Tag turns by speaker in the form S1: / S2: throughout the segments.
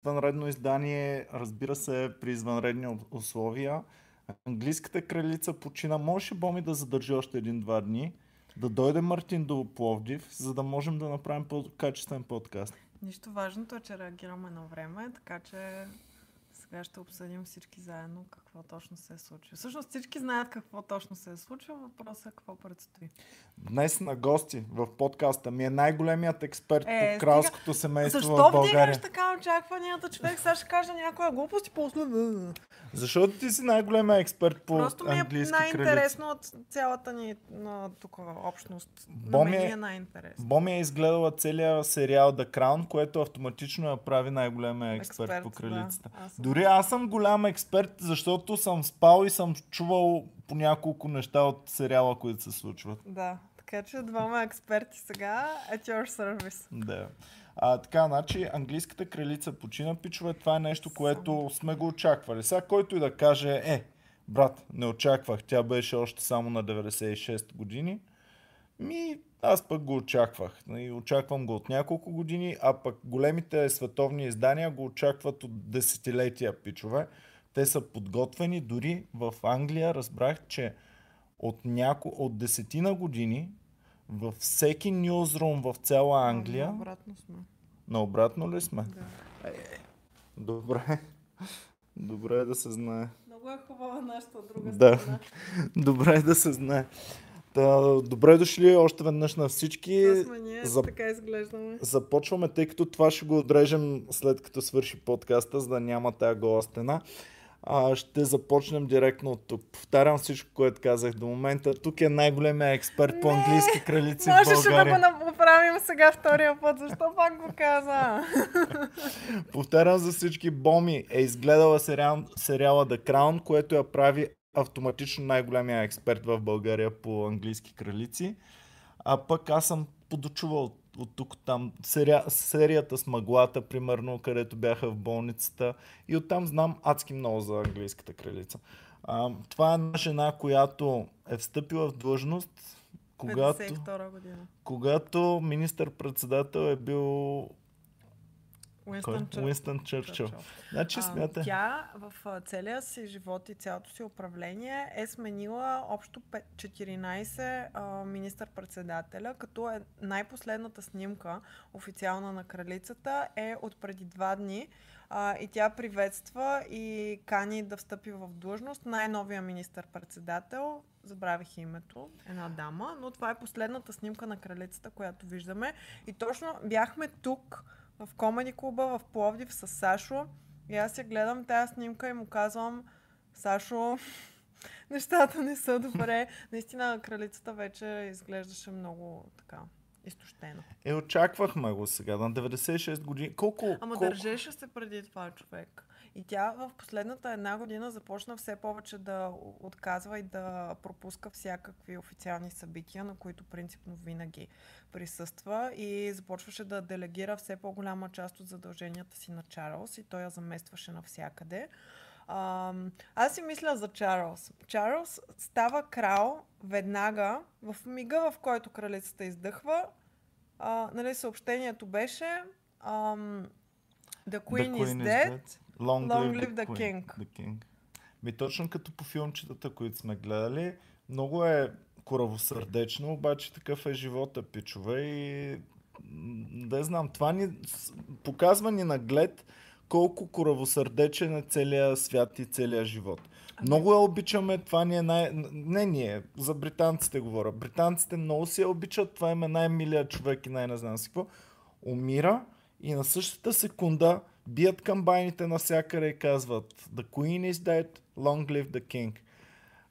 S1: извънредно издание, разбира се, при извънредни условия. Английската кралица почина. Можеше Боми да задържи още един-два дни, да дойде Мартин до Пловдив, за да можем да направим по-качествен подкаст.
S2: Нищо важното е, че реагираме на време, така че сега ще обсъдим всички заедно какво точно се е случило. Всъщност всички знаят какво точно се е случило, въпросът е какво предстои.
S1: Днес на гости в подкаста ми е най-големият експерт е, по кралското семейство
S2: Защо
S1: в България.
S2: Защо така очакванията? Човек сега ще каже някоя глупост и после...
S1: Защото ти си най-големия експерт по
S2: Просто ми
S1: е
S2: най-интересно от цялата ни на тук общност. Боми е, е най-интересно.
S1: Боми е изгледала целият сериал The Crown, което автоматично я прави най-големия експерт, експерт по кралицата. Да, аз Дори аз съм голям експерт, защото съм спал и съм чувал по няколко неща от сериала, които се случват.
S2: Да, така че двама експерти сега at your service.
S1: Да. А, така, значи, английската кралица почина, пичове, това е нещо, което сме го очаквали. Сега, който и да каже, е, брат, не очаквах, тя беше още само на 96 години, ми, аз пък го очаквах. И очаквам го от няколко години, а пък големите световни издания го очакват от десетилетия, пичове. Те са подготвени. Дори в Англия разбрах, че от, няко, от десетина години във всеки нюзрум в цяла Англия...
S2: На обратно сме.
S1: На обратно ли сме?
S2: Да. Е,
S1: добре. Добре е да се знае.
S2: Много е хубава нашата друга
S1: да. страна. Добре е да се знае. Та, добре дошли още веднъж на всички.
S2: ние, За... така изглеждаме.
S1: Започваме, тъй като това ще го отрежем след като свърши подкаста, за да няма тая гола стена. А, ще започнем директно от тук. Повтарям всичко, което казах до момента. Тук е най-големия експерт не, по английски кралици в България.
S2: да го направим сега втория път. Защо пак го каза?
S1: Повтарям за всички. Боми е изгледала сериал, сериала The Crown, което я прави автоматично най-големия експерт в България по английски кралици. А пък аз съм подочувал от тук там серия, серията с мъглата, примерно, където бяха в болницата. И оттам знам адски много за английската кралица. А, това е една жена, която е встъпила в длъжност, когато, когато министър-председател е бил
S2: Уинстън, Чър...
S1: Уинстън Чърчил. Значи смята.
S2: Тя в целия си живот и цялото си управление е сменила общо 14 а, министър-председателя, като е най-последната снимка официална на кралицата е от преди два дни. А, и тя приветства и кани да встъпи в длъжност най-новия министър-председател. Забравих името, една дама, но това е последната снимка на кралицата, която виждаме. И точно бяхме тук, в комеди клуба в Пловдив с Сашо и аз я гледам тази снимка и му казвам Сашо, нещата не са добре. Наистина кралицата вече изглеждаше много така изтощено.
S1: Е, очаквахме го сега, на 96 години. Колко,
S2: Ама
S1: колко...
S2: държеше се преди това човек. И тя в последната една година започна все повече да отказва и да пропуска всякакви официални събития, на които принципно винаги присъства и започваше да делегира все по-голяма част от задълженията си на Чарлз и той я заместваше навсякъде. А, аз си мисля за Чарлз. Чарлз става крал веднага, в мига, в който кралицата издъхва. А, нали, съобщението беше ам, The Queen, the queen is, is dead. dead. Long, Long live, the, the, king.
S1: the king. Ми точно като по филмчетата, които сме гледали, много е коравосърдечно, обаче такъв е живота, пичове и да знам, това ни показва ни наглед колко коравосърдечен е целият свят и целият живот. Ами... Много я обичаме, това ни е най... Не ние, за британците говоря. Британците много си я обичат, това им е най-милият човек и най-не си какво. Умира и на същата секунда бият камбайните навсякъде и казват The Queen is dead, long live the king.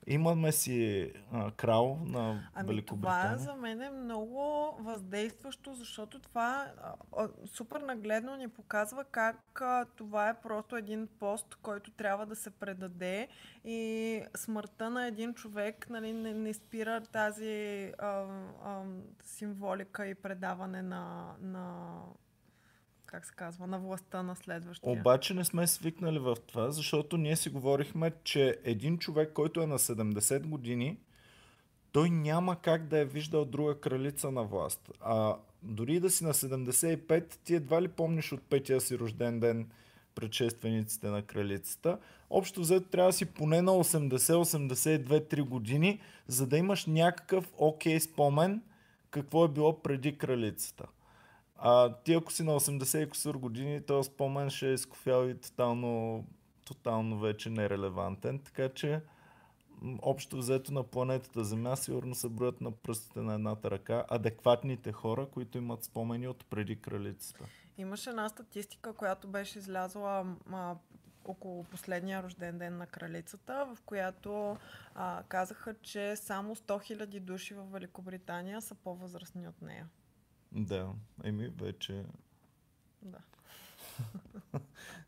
S1: Имаме си а, крал на ами Великобритания.
S2: Това за мен е много въздействащо, защото това а, супер нагледно ни показва как а, това е просто един пост, който трябва да се предаде и смъртта на един човек нали, не, не спира тази а, а, символика и предаване на, на как се казва, на властта на следващия.
S1: Обаче не сме свикнали в това, защото ние си говорихме, че един човек, който е на 70 години, той няма как да е виждал друга кралица на власт. А дори да си на 75, ти едва ли помниш от петия си рожден ден предшествениците на кралицата. Общо взето трябва да си поне на 80-82-3 години, за да имаш някакъв окей спомен какво е било преди кралицата. А ти ако си на 80 и косър години, този спомен ще е изкофял и тотално, тотално вече нерелевантен. Така че общо взето на планетата Земя сигурно се броят на пръстите на едната ръка адекватните хора, които имат спомени от преди кралицата.
S2: Имаше една статистика, която беше излязла а, около последния рожден ден на кралицата, в която а, казаха, че само 100 000 души в Великобритания са по-възрастни от нея.
S1: Да, еми вече...
S2: Да.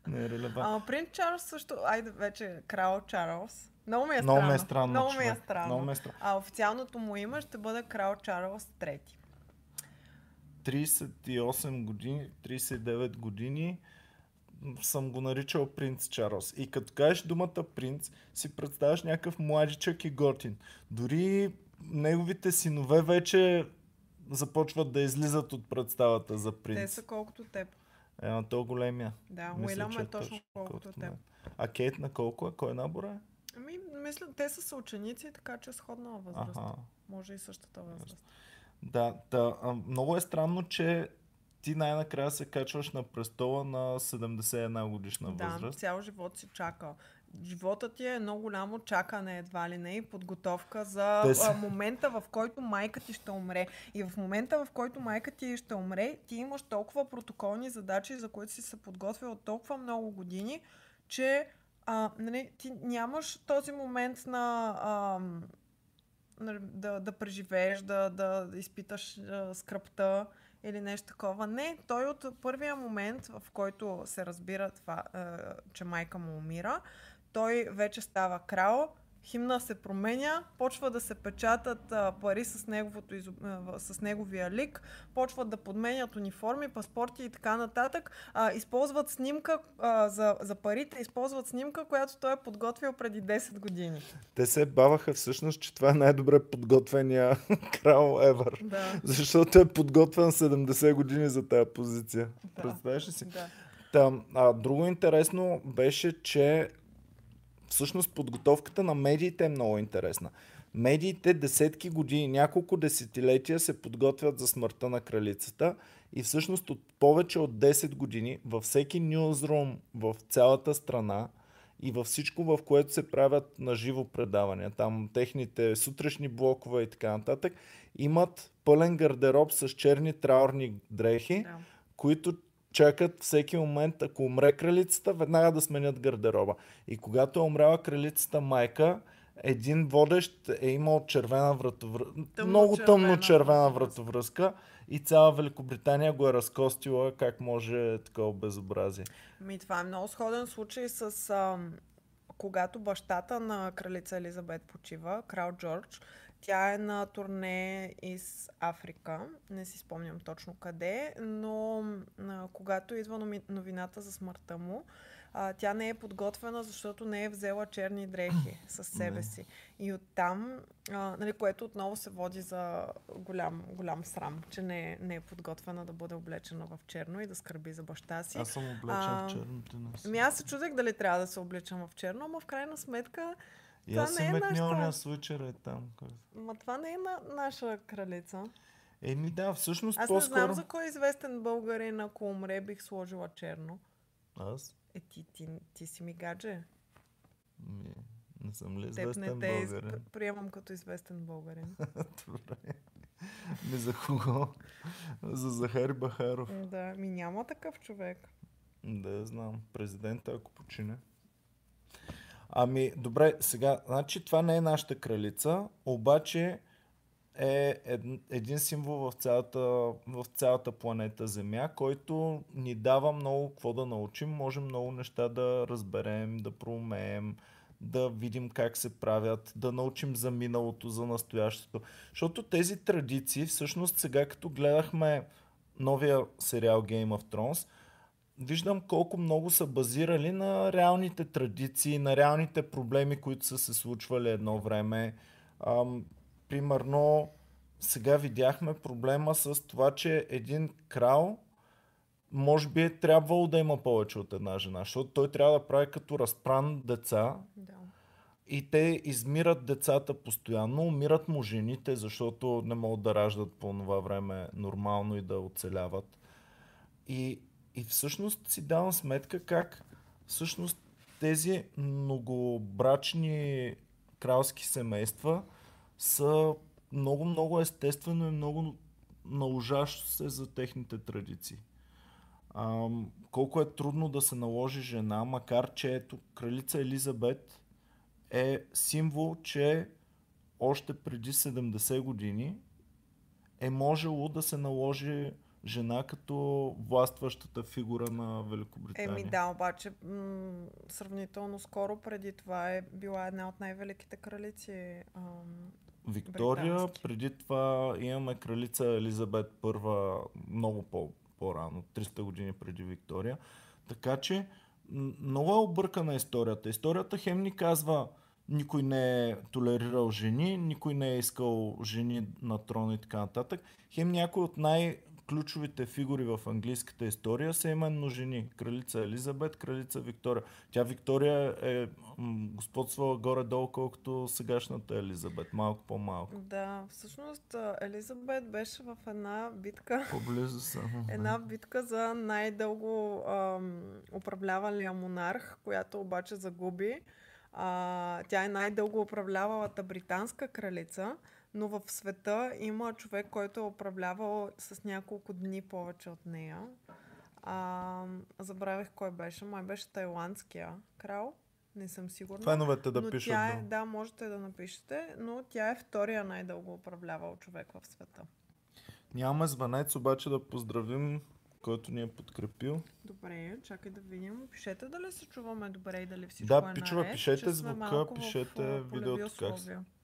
S1: Не е релевантно.
S2: А, принц Чарлз също, айде вече крал Чарлз. Много ми е
S1: Много
S2: странно.
S1: ме е странно,
S2: Много ми е странно.
S1: Много ме е странно.
S2: А официалното му име ще бъде крал Чарлз трети.
S1: 38 години, 39 години съм го наричал принц Чарлз. И като кажеш думата принц, си представяш някакъв младичък и готин. Дори неговите синове вече започват да излизат от представата за принц.
S2: Те са колкото теб.
S1: Е, то големия.
S2: Да,
S1: Мисля,
S2: Уилям
S1: че
S2: е точно колкото
S1: колкото
S2: теб.
S1: А Кейт на колко е? Кой набор е?
S2: Ами, мисля, те са съученици, така че е сходна възраст.
S1: Аха.
S2: Може и същата възраст.
S1: Да, да. Много е странно, че ти най-накрая се качваш на престола на 71 годишна
S2: Да,
S1: възраст.
S2: цял живот си чака. Животът ти е едно голямо чакане, едва ли не, и подготовка за а, момента, в който майка ти ще умре. И в момента, в който майка ти ще умре, ти имаш толкова протоколни задачи, за които си се подготвил от толкова много години, че а, нали, ти нямаш този момент на а, нали, да, да преживееш, да, да изпиташ а, скръпта или нещо такова. Не, той от първия момент, в който се разбира това, а, че майка му умира, той вече става крал, химна се променя, почва да се печатат а, пари с, неговото, а, с неговия лик, почват да подменят униформи, паспорти и така нататък. А, използват снимка а, за, за парите, използват снимка, която той е подготвил преди 10 години.
S1: Те се баваха всъщност, че това е най-добре подготвения крал ever.
S2: Да.
S1: Защото е подготвен 70 години за тази позиция.
S2: Да.
S1: Представяш ли си?
S2: да.
S1: Та, а, друго интересно беше, че всъщност подготовката на медиите е много интересна. Медиите десетки години, няколко десетилетия се подготвят за смъртта на кралицата и всъщност от повече от 10 години във всеки нюзрум в цялата страна и във всичко, в което се правят на живо предавания, там техните сутрешни блокове и така нататък, имат пълен гардероб с черни траурни дрехи,
S2: Да.
S1: които чакат всеки момент, ако умре кралицата, веднага да сменят гардероба. И когато е умряла кралицата майка, един водещ е имал червена вратовръзка,
S2: Тъмно
S1: много тъмно червена
S2: вратовръзка.
S1: и цяла Великобритания го е разкостила как може такова безобразие.
S2: Ми, това е много сходен случай с ам, когато бащата на кралица Елизабет почива, крал Джордж. Тя е на турне из Африка, не си спомням точно къде, но а, когато идва новината за смъртта му, а, тя не е подготвена, защото не е взела черни дрехи със себе
S1: Не.
S2: си. И оттам, а, нали, което отново се води за голям, голям срам, че не е, не е подготвена да бъде облечена в черно и да скърби за баща си.
S1: Аз съм облечен
S2: А,
S1: в черното днес.
S2: Ами аз се чудех дали трябва да се обличам в черно, ама в крайна сметка,
S1: И аз
S2: не
S1: си
S2: е
S1: метни
S2: нашата-
S1: е там.
S2: ма това не е на наша кралица.
S1: Еми да, всъщност
S2: Аз не
S1: по-скоро...
S2: знам за кой известен българин, ако умре, бих сложила черно.
S1: Аз?
S2: Е, ти, ти, ти си ми гадже.
S1: Ми, не съм ли
S2: Теб
S1: известен
S2: не те из...
S1: българин?
S2: приемам като известен българин.
S1: Добре. Ми за кого? За Захари Бахаров.
S2: да, ми няма такъв човек.
S1: Да, знам. Президента, ако почине. Ами, добре, сега, значи това не е нашата кралица, обаче е един, символ в цялата, в цялата планета Земя, който ни дава много какво да научим. Можем много неща да разберем, да проумеем, да видим как се правят, да научим за миналото, за настоящето. Защото тези традиции, всъщност сега като гледахме новия сериал Game of Thrones, виждам колко много са базирали на реалните традиции, на реалните проблеми, които са се случвали едно време. Ам, примерно, сега видяхме проблема с това, че един крал може би е трябвало да има повече от една жена, защото той трябва да прави като разпран деца
S2: Да.
S1: и те измират децата постоянно, умират му жените, защото не могат да раждат по това време нормално и да оцеляват. И, и всъщност си давам сметка как всъщност тези многобрачни кралски семейства са много-много естествено и много наложащо се за техните традиции. Ам, колко е трудно да се наложи жена, макар че ето кралица Елизабет е символ, че още преди 70 години е можело да се наложи жена като властващата фигура на Великобритания.
S2: Еми да, обаче м- сравнително скоро преди това е била една от най-великите кралици. Ам,
S1: Виктория,
S2: британски.
S1: преди това имаме кралица Елизабет I много по- по-рано, 300 години преди Виктория. Така че много е объркана историята. Историята хем ни казва никой не е толерирал жени, никой не е искал жени на трон и така нататък. Хем някои от най-ключовите фигури в английската история са именно жени. Кралица Елизабет, кралица Виктория. Тя Виктория е господствала горе-долу, колкото сегашната Елизабет. Малко по-малко.
S2: да, всъщност Елизабет беше в една битка.
S1: По-близо съм.
S2: Една битка за най-дълго ам, управлявалия монарх, която обаче загуби. А, тя е най-дълго управлявалата британска кралица, но в света има човек, който е управлявал с няколко дни повече от нея. А, забравих кой беше. Май беше тайландския крал. Не съм сигурна.
S1: Феновете да
S2: но
S1: пишат.
S2: тя е,
S1: да.
S2: да, можете да напишете, но тя е втория най-дълго управлявал човек в света.
S1: Нямаме звънец, обаче да поздравим, който ни е подкрепил.
S2: Добре, чакай да видим. Пишете дали се чуваме добре и дали всичко
S1: Да,
S2: е
S1: пичове,
S2: наред,
S1: пишете
S2: че сме
S1: звука, пишете видеото как.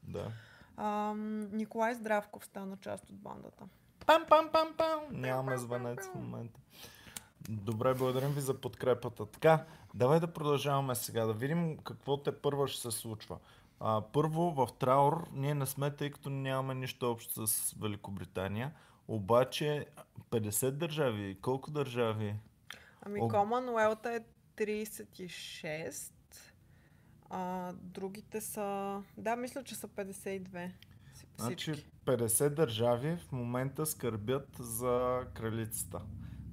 S1: Да.
S2: Ам, Николай Здравков стана част от бандата.
S1: Пам, пам, пам, пам. Нямаме звънец в момента. Добре, благодарим ви за подкрепата. Така, давай да продължаваме сега, да видим какво те първа ще се случва. А, първо, в Траур ние не сме, тъй като нямаме нищо общо с Великобритания. Обаче 50 държави, колко държави?
S2: Ами
S1: О.
S2: Комануелта е 36. А, другите са... Да, мисля, че са 52. Си-
S1: Значи
S2: Всички.
S1: 50 държави в момента скърбят за кралицата.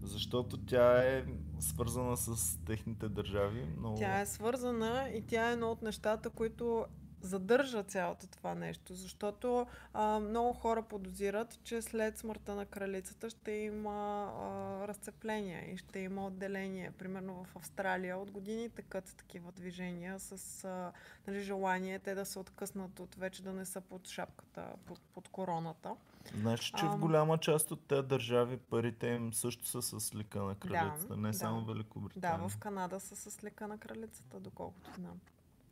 S1: Защото тя е свързана с техните държави. Но...
S2: Тя е свързана и тя е едно от нещата, които задържа цялото това нещо, защото а, много хора подозират, че след смъртта на кралицата ще има а, разцепление и ще има отделение. Примерно в Австралия от години тъкат такива движения с а, нали, желание те да се откъснат от вече да не са под шапката, под, под короната.
S1: Знаеш, че в
S2: Ам.
S1: голяма част от тези държави парите им също са с лика на кралицата, не
S2: да.
S1: само
S2: Да,
S1: Великобритания.
S2: в Канада са с лека на кралицата, доколкото знам.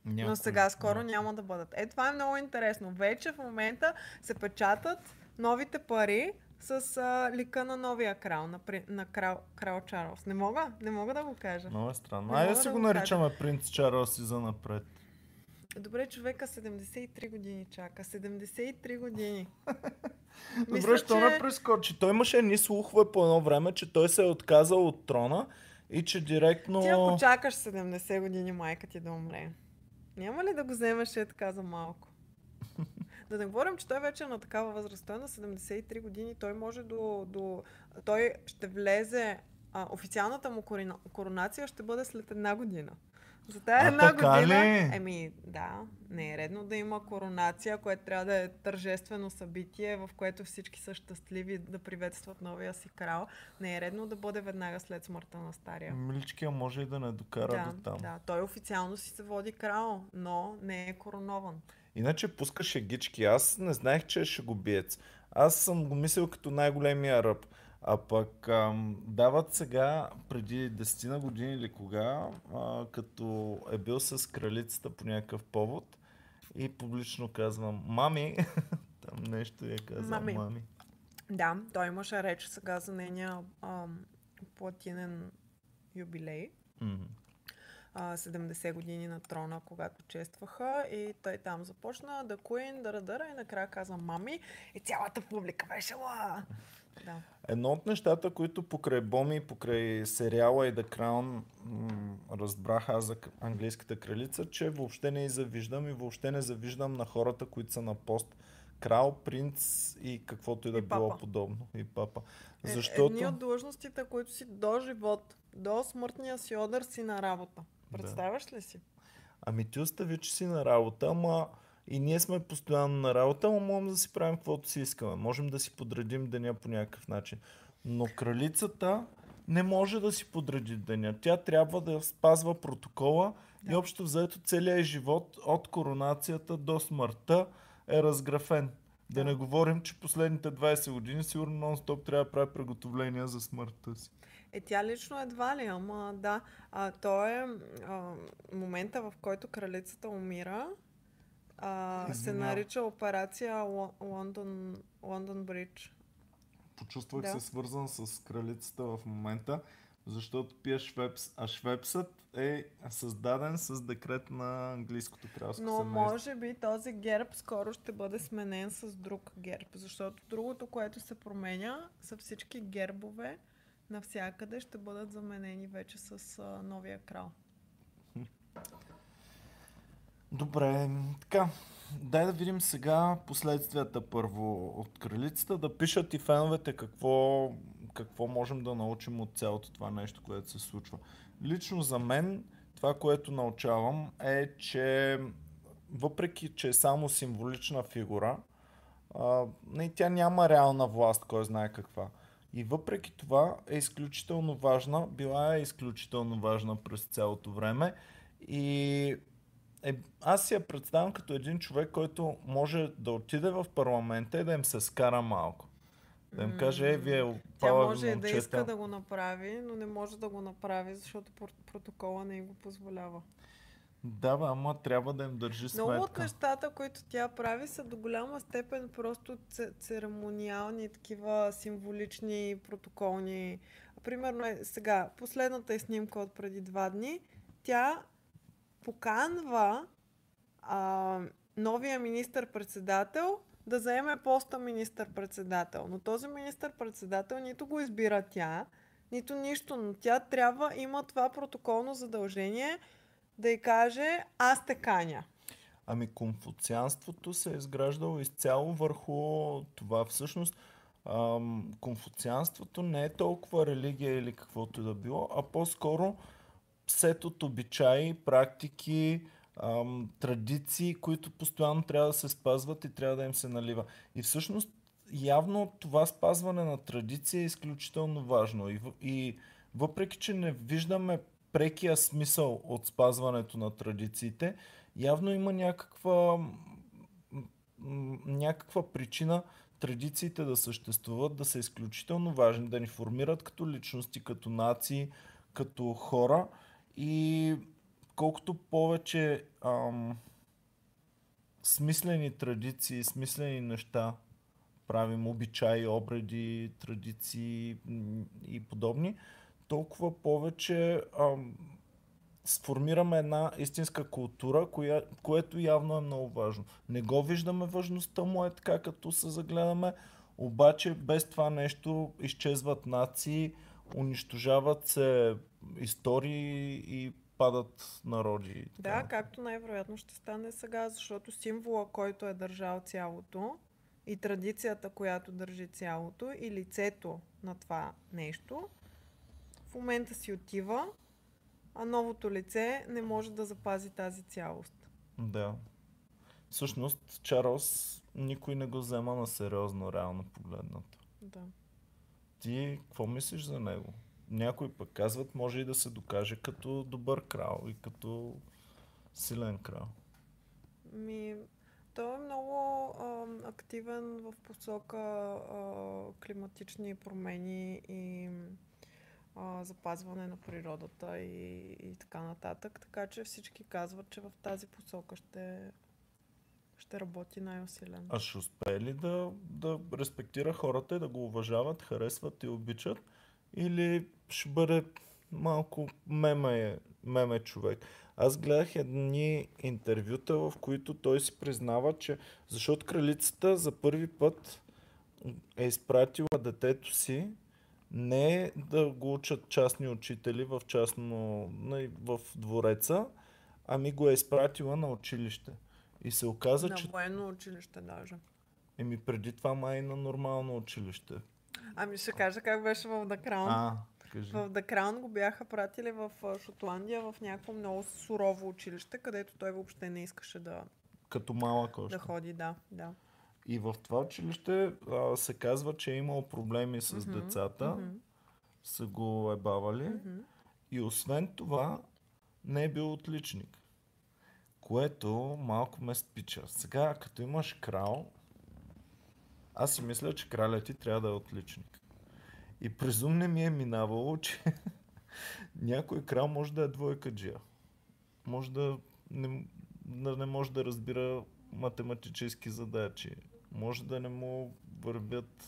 S1: Някои-
S2: Но сега скоро
S1: да.
S2: няма да бъдат. Е, това е много интересно. Вече в момента се печатат новите пари с а, лика на новия крал, на, при- на крал, крал Чарлз. Не мога, не мога да го кажа.
S1: Много е странно. Айде
S2: мога
S1: си
S2: да
S1: го
S2: го кажа.
S1: наричаме принц Чарлз и за напред.
S2: Добре, човека 73 години чака. 73 години.
S1: Добре, що не прескочи? Той имаше едни слухове по едно време, че той се е отказал от трона и че директно...
S2: Ти ако чакаш 70 години майка ти да умре, няма ли да го вземеш е така за малко? Да не говорим, че той вече е на такава възраст. Той е на 73 години. Той може до... до той ще влезе... А, официалната му коронация ще бъде след една година. За тая
S1: А,
S2: една година...
S1: ли?
S2: Еми, да. Не е редно да има коронация, което трябва да е тържествено събитие, в което всички са щастливи да приветстват новия си крал. Не е редно да бъде веднага след смъртта на стария.
S1: Миличкия може и да не докара
S2: Да,
S1: до там.
S2: да, той официално си се води крал, но не е коронован.
S1: Иначе пуска шегички. Аз не знаех, че е шегобиец. Аз съм го мислил като най-големия ръб. А пък ам, дават сега, преди 10 на години или кога, а, като е бил с кралицата по някакъв повод и публично казвам, мами, там нещо я казва,
S2: Мами.
S1: мами.
S2: Да, той имаше реч сега за нейния ам, платинен юбилей. А, 70 години на трона, когато честваха и той там започна да Queen, да дъра и накрая каза мами и цялата публика беше ла. Да.
S1: Едно от нещата, които покрай Боми, покрай сериала и The Crown м- разбрах аз за английската кралица, че въобще не завиждам и въобще не завиждам на хората, които са на пост крал, принц и каквото и да
S2: И
S1: било
S2: папа.
S1: подобно. И папа.
S2: Е,
S1: Защото...
S2: Едни от длъжностите, които си до живот, до смъртния си одър си на работа. Представяш ли си?
S1: Ами ти остави, че си на работа, ама и ние сме постоянно на работа, ама можем да си правим каквото си искаме. Можем да си подредим деня по някакъв начин. Но кралицата не може да си подреди деня. Тя трябва да спазва протокола и
S2: Да.
S1: общо взето целият живот от коронацията до смъртта е разграфен. Да,
S2: Да.
S1: не говорим, че последните 20 години сигурно нон-стоп трябва да прави приготовления за смъртта си.
S2: Е, тя лично едва ли, ама да. А, то е а, момента, в който кралицата умира. А, се нарича операция Ло- Лондон, Лондон Бридж.
S1: Почувствах
S2: Да.
S1: се свързан с кралицата в момента, защото пия Швепс, а Швепсът е създаден с декрет на английското кралско
S2: Но
S1: семейство.
S2: може би този герб скоро ще бъде сменен с друг герб, защото другото, което се променя, са всички гербове навсякъде ще бъдат заменени вече с а, новия крал.
S1: Добре, така. Дай да видим сега последствията първо от кралицата, да пишат и феновете какво, какво можем да научим от цялото това нещо, което се случва. Лично за мен, това, което научавам е, че въпреки, че е само символична фигура, а, тя няма реална власт, кой знае каква. И въпреки това е изключително важна, била е изключително важна през цялото време и е, аз си я представям като един човек, който може да отиде в парламента и да им се скара малко. Да им каже, е, вие
S2: Тя може и да
S1: момчета.
S2: иска да го направи, но не може да го направи, защото протокола не го позволява.
S1: Да, бе, ама трябва да им държи
S2: Много от
S1: сметка.
S2: нещата, които тя прави, са до голяма степен просто церемониални, такива символични, протоколни. Примерно е, сега, последната е снимка от преди два дни. Тя поканва а, новия министър-председател да заеме поста министър-председател. Но този министър-председател нито го избира тя, нито нищо, но тя трябва, има това протоколно задължение да й каже аз те каня.
S1: Ами конфуцианството се е изграждало изцяло върху това. Всъщност, ам, конфуцианството не е толкова религия или каквото и да било, а по-скоро сет от обичаи, практики, ам, традиции, които постоянно трябва да се спазват и трябва да им се налива. И всъщност, явно това спазване на традиции е изключително важно. И, и въпреки, че не виждаме прекия смисъл от спазването на традициите, явно има някаква, някаква причина традициите да съществуват, да са изключително важни, да ни формират като личности, като нации, като хора и колкото повече ам, смислени традиции, смислени неща правим, обичаи, обреди, традиции и подобни, толкова повече ам, сформираме една истинска култура, коя, което явно е много важно. Не го виждаме важността му е така, като се загледаме, обаче без това нещо изчезват нации, унищожават се истории и падат народи. така
S2: Да, както най-вероятно ще стане сега, защото символа, който е държал цялото и традицията, която държи цялото и лицето на това нещо, в момента си отива, а новото лице не може да запази тази цялост.
S1: Да. Всъщност, Чарлз никой не го взема на сериозно, реално погледнато.
S2: Да.
S1: Ти какво мислиш за него? Някои пък казват, може и да се докаже като добър крал и като силен крал.
S2: Ми, той е много а, активен в посока а, климатични промени и а, запазване на природата и, и така нататък. Така че всички казват, че в тази посока ще, ще работи най-усилено.
S1: А ще успее ли да, да респектира хората и да го уважават, харесват и обичат? Или ще бъде малко меме, меме човек? Аз гледах едни интервюта, в които той си признава, че защото кралицата за първи път е изпратила детето си не да го учат частни учители в частно, в двореца, ами го е изпратила на училище. И се оказа,
S2: на
S1: че...
S2: военно училище даже.
S1: Еми преди това май на нормално училище.
S2: Ами ще кажа как беше в The Crown.
S1: А, кажи.
S2: В The Crown го бяха пратили в Шотландия в някакво много сурово училище, където той въобще не искаше да,
S1: Като малък още.
S2: да ходи. Да, да.
S1: И в това училище а, се казва, че е имал проблеми с
S2: Мгм,
S1: децата,
S2: мгм,
S1: са го ебавали.
S2: мгм.
S1: И освен това, не е бил отличник. Което малко ме спича. Сега, като имаш крал, аз си мисля, че кралят ти трябва да е отличник. И през не ми е минавало, че някой крал може да е двойкаджия. Може да не, да не може да разбира математически задачи. Може да не му вървят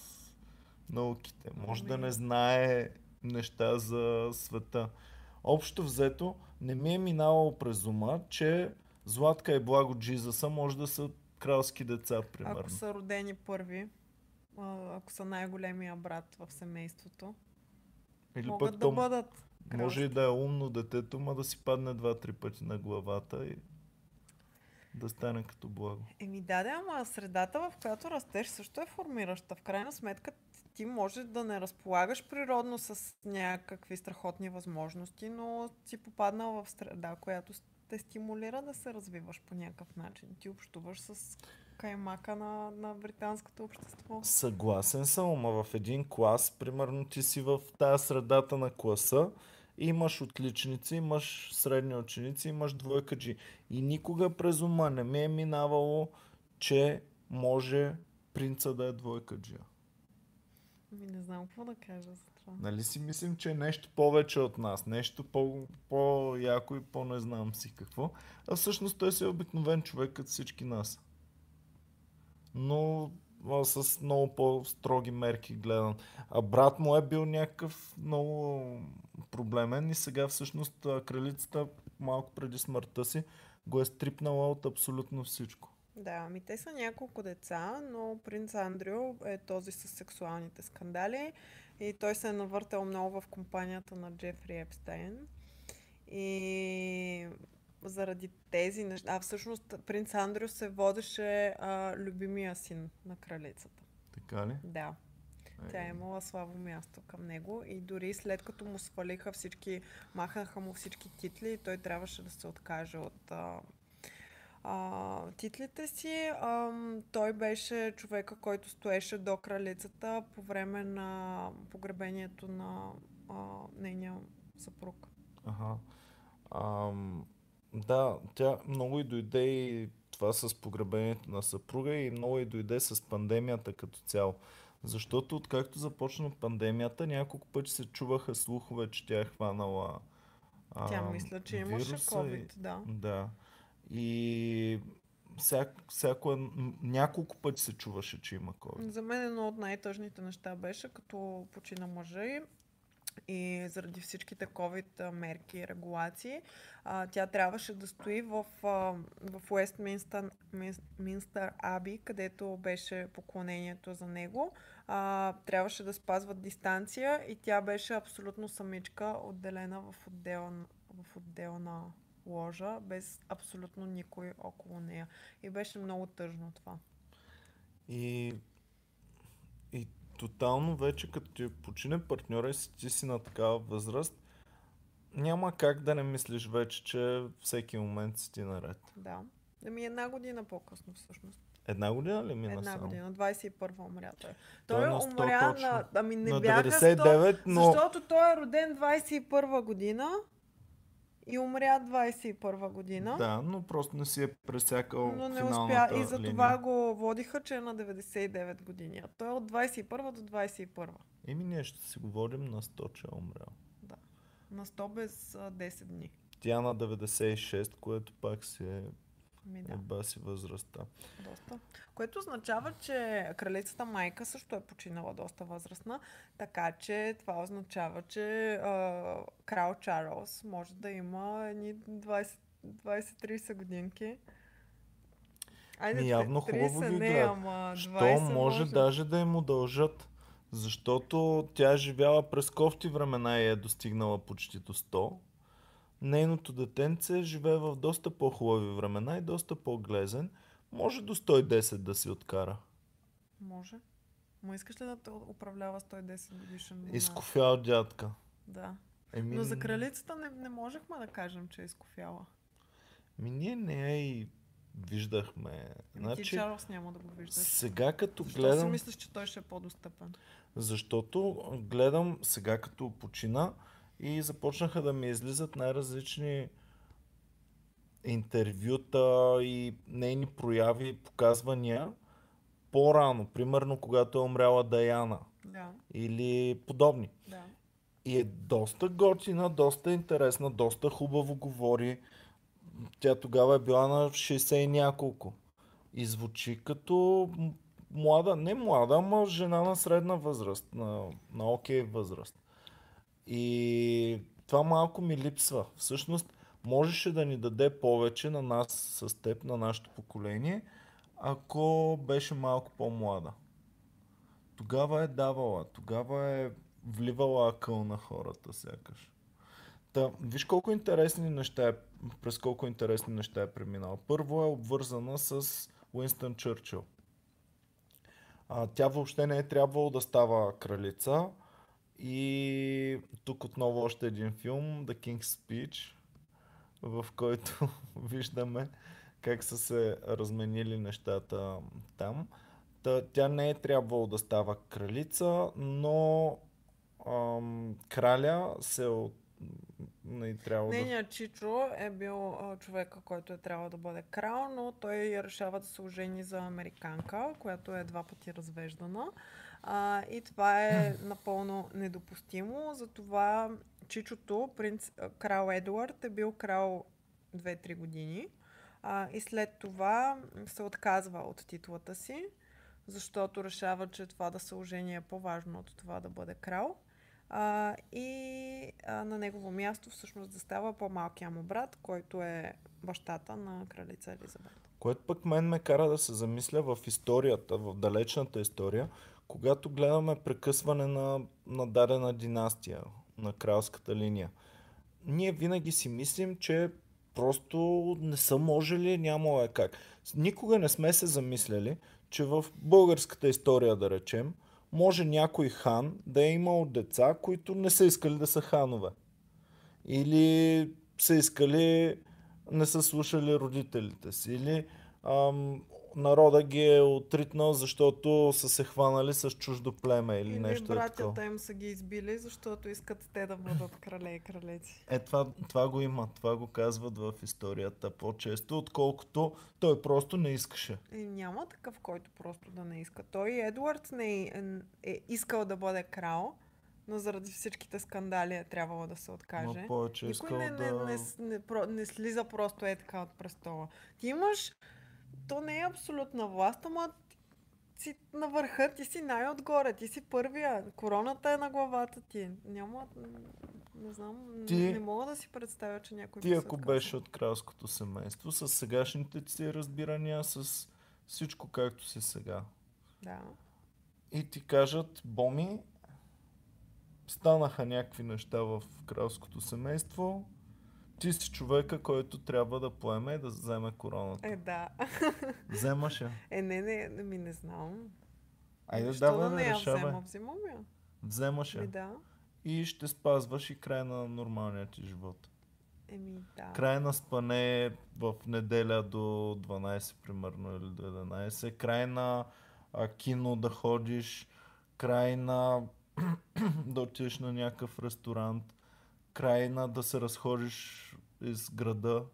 S1: науките. Може да не знае неща за света. Общо взето, не ми е минавало през ума, че Златка и Благо Джизаса може да са кралски деца, примерно.
S2: Ако са родени първи, ако са най-големия брат в семейството,
S1: Или
S2: могат
S1: пък
S2: да
S1: то
S2: бъдат
S1: може и да е умно детето, ма да си падне два-три пъти на главата и да стане като Благо.
S2: Еми да, да, ама средата, в която растеш, също е формираща. В крайна сметка ти може да не разполагаш природно с някакви страхотни възможности, но си попаднал в среда, която те стимулира да се развиваш по някакъв начин. Ти общуваш с каймака на, на британското общество.
S1: Съгласен съм, ама в един клас, примерно ти си в тази средата на класа, имаш отличници, имаш средни ученици, имаш двойкаджи. И никога през ума не ми е минавало, че може принца да е двойкаджия.
S2: Ми не знам какво да кажа за.
S1: Нали си мислим, че е нещо повече от нас, нещо по- по-яко и по-не знам си какво. А всъщност той си е обикновен човек като всички нас. Но а, с много по-строги мерки гледан. А брат му е бил някакъв много проблемен и сега всъщност кралицата малко преди смъртта си го е стрипнала от абсолютно всичко.
S2: Да, ами те са няколко деца, но принц Андрю е този с сексуалните скандали и той се е навъртал много в компанията на Джефри Епстейн. И заради тези неща, а всъщност принц Андрю се водеше а, любимия син на кралицата.
S1: Така ли?
S2: Да. Тя е имала слабо място към него и дори след като му свалиха всички, махнаха му всички титли, той трябваше да се откаже от а, а, титлите си. Ам, той беше човека, който стоеше до кралицата по време на погребението на а, нейния съпруг.
S1: Ага. Ам, да, тя много и дойде и това с погребението на съпруга и много и дойде с пандемията като цяло. Защото откакто започна пандемията, няколко пъти се чуваха слухове, че тя е хванала
S2: Тя
S1: ам,
S2: мисля, че имаше COVID, да.
S1: И, да. И всяк, всяко, м- няколко пъти се чуваше, че има COVID.
S2: За мен едно от най-тъжните неща беше, като почина мъжа й и заради всичките COVID мерки и регулации, а, тя трябваше да стои в, а, в Уестминстър Мин- Минстър Аби, където беше поклонението за него. А, трябваше да спазват дистанция и тя беше абсолютно самичка, отделена в отделна, в отделна ложа, без абсолютно никой около нея. И беше много тъжно това.
S1: И, и тотално вече като ти почине партньора и си ти си на такава възраст, няма как да не мислиш вече, че всеки момент си ти наред.
S2: Да. Ами една година по-късно всъщност.
S1: Една година ли мина
S2: Една
S1: само?
S2: година, 21 умря той.
S1: Той
S2: Той,
S1: е на 100
S2: умря
S1: точно.
S2: на... Ами не
S1: на
S2: бяха
S1: 99,
S2: 100,
S1: но
S2: защото той е роден 21 година и умря 21 година.
S1: да, но просто не си е пресякал
S2: Но не успя и за това го водиха, че е на 99 години. А той е от 21 до 21.
S1: Еми ние ще си говорим на 100, че е умрял.
S2: На 100 без а, 10 дни.
S1: Тя на 96, което пак си е
S2: Ми да,
S1: еба си възрастта.
S2: доста. Което означава, че кралицата майка също е починала доста възрастна, така че това означава, че а, крал Чарлз може да има едни 20 20-30 годинки. Айде,
S1: Ми явно
S2: 30
S1: хубаво ги
S2: не, ама 20
S1: Що може,
S2: може.
S1: даже да им удължат? Защото тя е живяла през кофти времена и е достигнала почти до 100. Нейното детенце живее в доста по-хубави времена и доста по-глезен. Може до 110 да си откара.
S2: Може. Ма искаш ли да те управлява 110 годишен монарх?
S1: Изкофял дядка.
S2: Да.
S1: Еми,
S2: Но за кралицата не, не можехме да кажем, че е изкофяла.
S1: Ми ние не я и виждахме.
S2: Значи... Ти Чарлз няма да го виждаш.
S1: сега като
S2: Защо си
S1: гледам...
S2: мислиш, че той ще е по-достъпен?
S1: Защото гледам сега като почина и започнаха да ми излизат най-различни интервюта и нейни прояви, показвания по-рано, примерно когато е умряла Даяна
S2: Да,
S1: или подобни.
S2: да.
S1: И е доста готина, доста интересна, доста хубаво говори. Тя тогава е била на 60 и няколко. И звучи като млада, не млада, ама жена на средна възраст, на, на окей възраст. И това малко ми липсва. Всъщност, можеше да ни даде повече на нас с теб, на нашето поколение, ако беше малко по-млада. Тогава е давала, тогава е вливала акъл на хората, сякаш. Та, виж колко интересни неща е, през колко интересни неща е преминала. Първо е обвързана с Уинстън Чърчил. А, тя въобще не е трябвало да става кралица. И тук отново още един филм, The King's Speech, в който виждаме как са се разменили нещата там. Та, тя не е трябвало да става кралица, но ам, краля се от... не е трябвало да...
S2: Нейният Чичо е бил а, човека, който е трябвало да бъде крал, но той решава да се ожени за американка, която е два пъти развеждана. А, и това е напълно недопустимо. Затова Чичото, принц, крал Едуард, е бил крал 2-3 години. А, и след това се отказва от титлата си, защото решава, че това да се ожени е по-важно от това да бъде крал. А, и а, на негово място всъщност да става по-малкия му брат, който е бащата на кралица Елизабет.
S1: Което пък мен ме кара да се замисля в историята, в далечната история, когато гледаме прекъсване на, на дадена династия, на кралската линия. Ние винаги си мислим, че просто не са можели, нямало е как. Никога не сме се замисляли, че в българската история, да речем, може някой хан да е имал деца, които не са искали да са ханове. Или са искали, не са слушали родителите си. Или ам, народа ги е отритнал, защото са се хванали с чуждо племе или,
S2: Или
S1: нещо е такова.
S2: братята им са ги избили, защото искат те да бъдат крале и кралеци.
S1: Е, това, това го има. Това го казват в историята по-често, отколкото той просто не искаше.
S2: И няма такъв, който просто да не иска. Той Едуард не е, е искал да бъде крал, но заради всичките скандали е трябвало да се откаже.
S1: Ма повече
S2: Никой не, не, не, не, про- не слиза просто е така от престола. Ти имаш... То не е абсолютна власт, ама си на върха, ти си най-отгоре, ти си първия. Короната е на главата ти. Няма... Не знам,
S1: Ти-
S2: не, мога да си представя, че някой
S1: Ти ако
S2: отказал.
S1: беше от кралското семейство, с сегашните си разбирания, с всичко както си сега,
S2: Да.
S1: и ти кажат, Боми, станаха някакви неща в кралското семейство, ти си човека, който трябва да поеме и да вземе короната.
S2: Е, да.
S1: Вземаш я.
S2: Е, не, не, не ми не знам.
S1: Айде,
S2: Що
S1: давай
S2: да
S1: да
S2: не я
S1: решавай.
S2: взема? Взимам я.
S1: Вземаш
S2: Ми
S1: я.
S2: да.
S1: И ще спазваш и край на нормалния ти живот.
S2: Еми да.
S1: Край на спане в неделя до 12, примерно, или до 11. Край на а, кино да ходиш. Край на да отидеш на някакъв ресторант. Край на да се разходиш из града.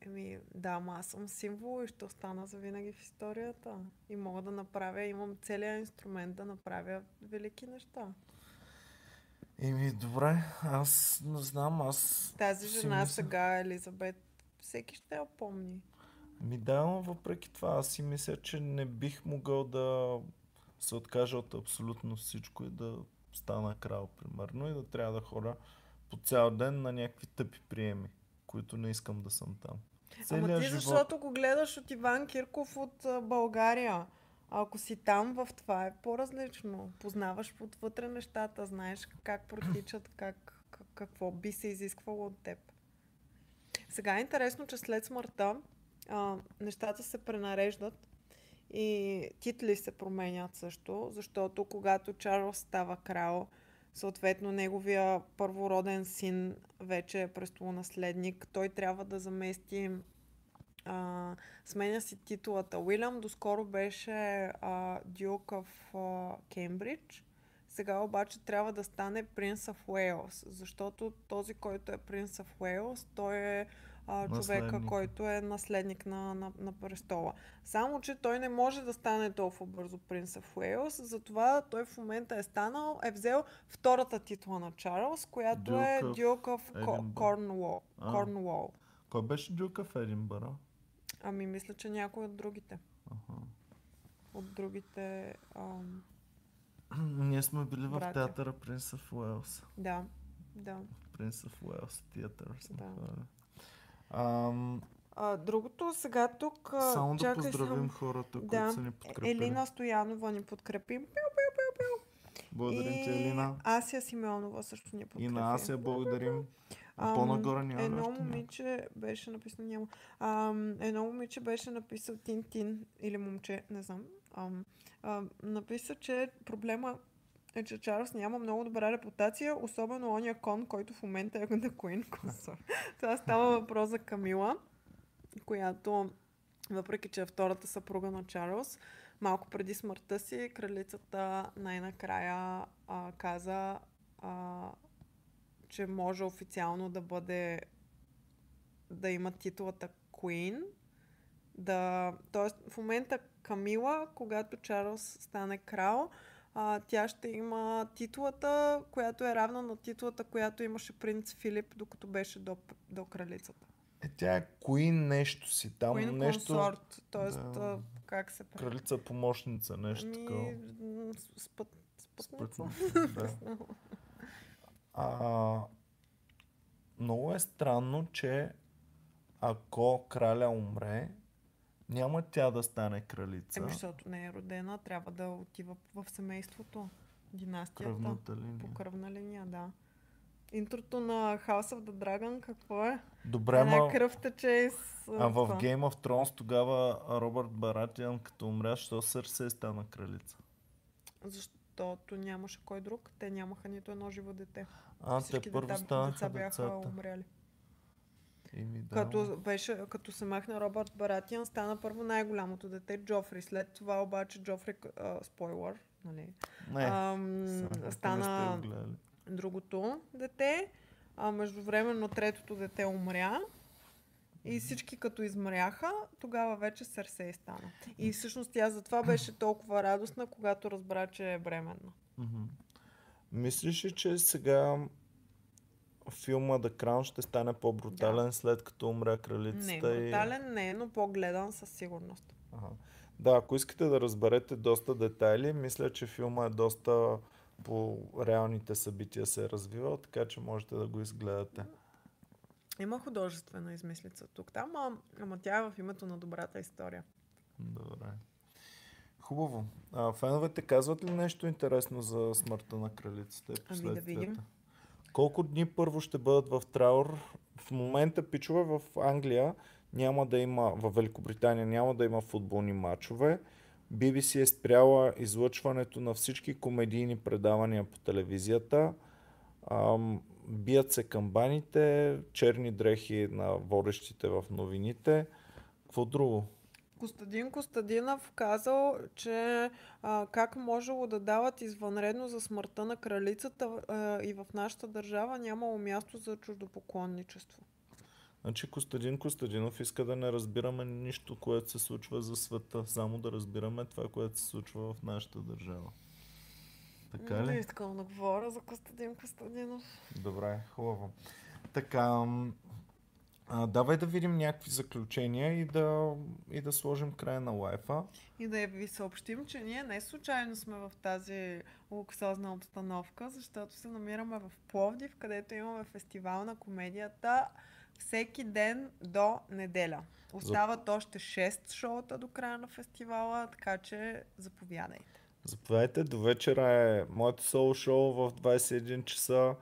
S2: Еми, да, ама аз съм символ и ще остана завинаги в историята. И мога да направя, имам целият инструмент да направя велики неща.
S1: Еми, добре, аз не знам, аз...
S2: Тази жена
S1: мисля-
S2: сега, Елизабет, всеки ще я помни.
S1: Ми да, но въпреки това, аз си мисля, че не бих могъл да се откажа от абсолютно всичко и да стана крал, примерно, и да трябва да ходя по цял ден на някакви тъпи приеми, които не искам да съм там. Целият
S2: Ама ти
S1: живот.
S2: защото го гледаш от Иван Кирков от а, България. А ако си там в това е по-различно. Познаваш отвътре нещата, знаеш как протичат, как, как, какво би се изисквало от теб. Сега е интересно, че след смъртта а, нещата се пренареждат и титли се променят също, защото когато Чарлз става крал, съответно неговия първороден син вече е престолонаследник, той трябва да замести а, сменя си титулата. Уилям доскоро беше а, Duke of а, Кембридж. Сега обаче трябва да стане Prince of Wales, защото този, който е Prince of Wales, той е а, човека, който е наследник на, на, на престола. Само, че той не може да стане толкова бързо Prince of Wales, затова той в момента е станал, е взел втората титла на Чарлз, която
S1: Duke
S2: е
S1: of
S2: Duke of Ко-
S1: Edinburgh.
S2: Cornwall.
S1: А.
S2: Cornwall.
S1: Кой беше Дюка в Единбъра?
S2: Ами мисля, че някой от другите.
S1: Аха.
S2: От другите. Ам,
S1: Ние сме били в
S2: Братя.
S1: театъра Prince of Wales.
S2: да, да.
S1: Prince of Wales театър.
S2: Да.
S1: Ам,
S2: А, другото сега тук.
S1: само да поздравим
S2: само.
S1: хората, които
S2: Да.
S1: са ни подкрепили.
S2: Елина Стоянова ни подкрепи. Пиу, пиу, пиу, пиу.
S1: Благодарим ти, Елина.
S2: Асия Симеонова също ни подкрепи.
S1: И на Асия благодарим. А по-нагоре няма
S2: Едно момиче беше написано, няма. Ам, едно момиче беше написал Тин-Тин или момче, не знам. Ам, ам, написа, че проблема е, че Чарлз няма много добра репутация, особено ония кон, който в момента е на Queen Consort. Това става въпрос за Камила, която, въпреки че е втората съпруга на Чарлз, малко преди смъртта си, кралицата най-накрая а, каза, а, че може официално да бъде да има титулата Queen. Да, тоест, в момента Камила, когато Чарлз стане крал, а, тя ще има титулата, която е равна на титулата, която имаше принц Филип, докато беше до, до кралицата.
S1: Е, тя е Queen нещо си. Там
S2: Queen
S1: нещо...
S2: Consort, т.е.
S1: да.
S2: как се прави?
S1: Кралица помощница, нещо
S2: Ами,
S1: такова.
S2: спът, спътница.
S1: Спътница, да. А, много е странно, че ако краля умре, няма тя да стане кралица.
S2: Еми, защото не е родена, трябва да отива в семейството, династията.
S1: кръвната линия.
S2: По кръвна линия, да. Интрото на House of the Dragon какво е?
S1: Добре,
S2: Една
S1: ама...
S2: кръв тече из...
S1: А в. Game of Thrones тогава Робърт Баратиан като умря, що Сърсе стана кралица?
S2: Защото нямаше кой друг. Те нямаха нито едно живо дете.
S1: А, те
S2: Всички
S1: първо
S2: деца,
S1: станаха
S2: деца бяха
S1: децата.
S2: умряли.
S1: Еми, да.
S2: Като, беше, като се махна Робърт Баратиан, стана първо най-голямото дете Джофри. След това обаче Джофри, а, спойлър, нали,
S1: Не,
S2: ам, стана другото дете, а междувременно третото дете умря и всички като измряха, тогава вече Сърсей стана. И всъщност тя затова беше толкова радостна, когато разбра, че е бременна.
S1: Мислиш ли, че сега филма The Crown ще стане по-брутален след като умря кралицата?
S2: Не,
S1: и-
S2: брутален не, е, но по-гледан със сигурност.
S1: Ага. Да, ако искате да разберете доста детайли, мисля, че филма е доста по реалните събития се е развивал, така че можете да го изгледате.
S2: Има художествена измислица тук. Там, ама, ама тя е в името на добрата история.
S1: Добре. Хубаво. А, феновете казват ли нещо интересно за смъртта на кралицата и
S2: Ами да видим.
S1: Колко дни първо ще бъдат в траур? В момента, пичове, в Англия няма да има, в Великобритания няма да има футболни матчове. BBC е спряла излъчването на всички комедийни предавания по телевизията. Ам, бият се камбаните, черни дрехи на водещите в новините. Какво друго?
S2: Костадин Костадинов казал, че а, как можело да дават извънредно за смъртта на кралицата а, и в нашата държава нямало място за чуждопоклонничество.
S1: Значи Костадин Костадинов иска да не разбираме нищо, което се случва за света, само да разбираме това, което се случва в нашата държава. Така
S2: Не
S1: ли?
S2: искам да говоря за Костадин Костадинов.
S1: Добре, хубаво. Така, а, давай да видим някакви заключения и да, и да сложим края на лайфа.
S2: И да ви съобщим, че ние не случайно сме в тази луксозна обстановка, защото се намираме в Пловдив, където имаме фестивал на комедията всеки ден до неделя. Остават още 6 шоута до края на фестивала, така че заповядайте.
S1: Заповядайте, до вечера е моето соло шоу в 21 часа.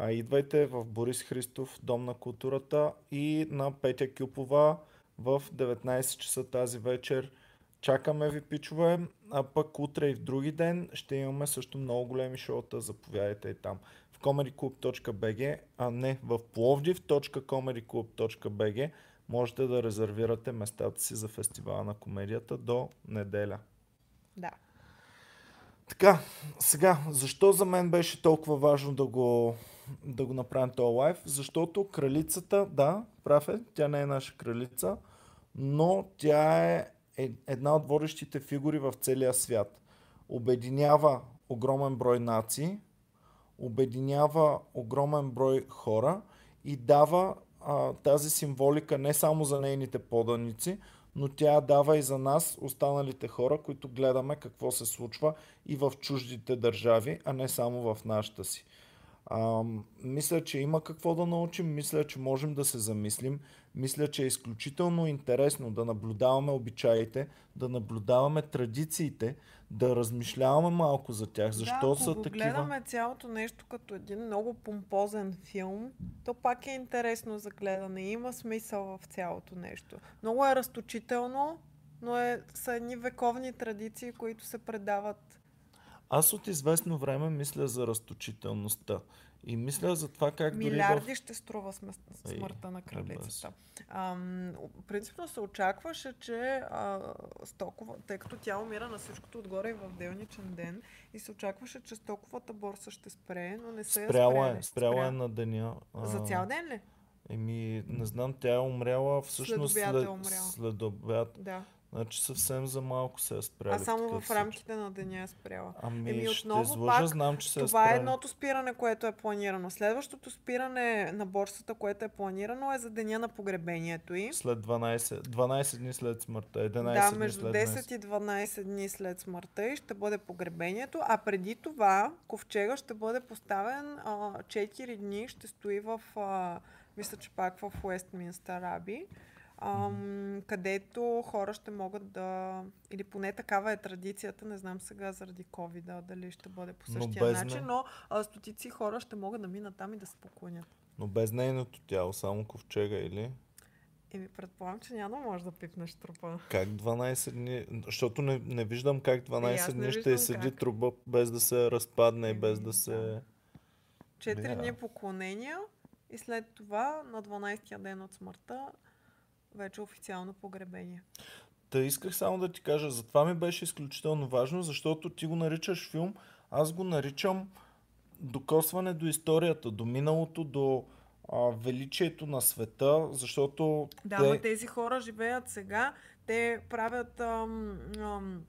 S1: А, идвайте в Борис Христов, Дом на културата и на Петя Кюпова в 19 часа тази вечер. Чакаме ви, пичове, а пък утре и в други ден ще имаме също много големи шоута. Заповядайте и там. В comedyclub.bg, а не в plovdiv.comedyclub.bg можете да резервирате местата си за фестивала на комедията до неделя.
S2: Да.
S1: Така, сега, защо за мен беше толкова важно да го, да го направим този лайф? Защото кралицата, да, прав е, тя не е наша кралица, но тя е една от водещите фигури в целия свят. Обединява огромен брой нации, обединява огромен брой хора и дава а, тази символика не само за нейните поданици, но тя дава и за нас, останалите хора, които гледаме какво се случва и в чуждите държави, а не само в нашата си. А, мисля, че има какво да научим, мисля, че можем да се замислим, мисля, че е изключително интересно да наблюдаваме обичаите, да наблюдаваме традициите, да размишляваме малко за тях. Защо
S2: да,
S1: са
S2: ако
S1: такива?
S2: гледаме цялото нещо като един много помпозен филм, то пак е интересно за гледане. Има смисъл в цялото нещо. Много е разточително, но е, са едни вековни традиции, които се предават
S1: аз от известно време мисля за разточителността. И мисля за това как
S2: дори Милиарди в... ще струва смъртта на кралицата. Ам, принципно се очакваше, че а, стокова, тъй като тя умира на всичкото отгоре и в делничен ден, и се очакваше, че стоковата борса ще спре, но не се
S1: спряла е. Спряла Спря... е на деня.
S2: А... За цял ден ли?
S1: Еми, не знам, тя е умряла всъщност след,
S2: след, е
S1: след обяд.
S2: Да.
S1: Значи съвсем за малко се е спряла.
S2: А само в рамките на деня е спряла.
S1: Ами, Еми, отново, ще излъжа, пак, знам, че се
S2: е Това е едното спиране, което е планирано. Следващото спиране на борсата, което е планирано, е за деня на погребението и.
S1: След 12, 12 дни след смъртта. 11
S2: да, между
S1: след
S2: 10 и 12 дни след смъртта и ще бъде погребението. А преди това ковчега ще бъде поставен а, 4 дни, ще стои в, а, мисля, че пак в Уестминстър Аби ам, където хора ще могат да, или поне такава е традицията, не знам сега заради covid дали ще бъде по същия но начин, но а, стотици хора ще могат да минат там и да се поклонят.
S1: Но без нейното тяло, само ковчега или?
S2: Еми, предполагам, че няма да можеш да пипнеш трупа.
S1: Как 12 дни? Защото не, не виждам как 12 е, дни ще седи трупа без да се разпадне и без да се...
S2: Четири дни поклонения и след това на 12-я ден от смъртта вече официално погребение.
S1: Та исках само да ти кажа, за това ми беше изключително важно, защото ти го наричаш филм, аз го наричам докосване до историята, до миналото, до а, величието на света, защото...
S2: Да, те... но тези хора живеят сега, те правят ам, ам,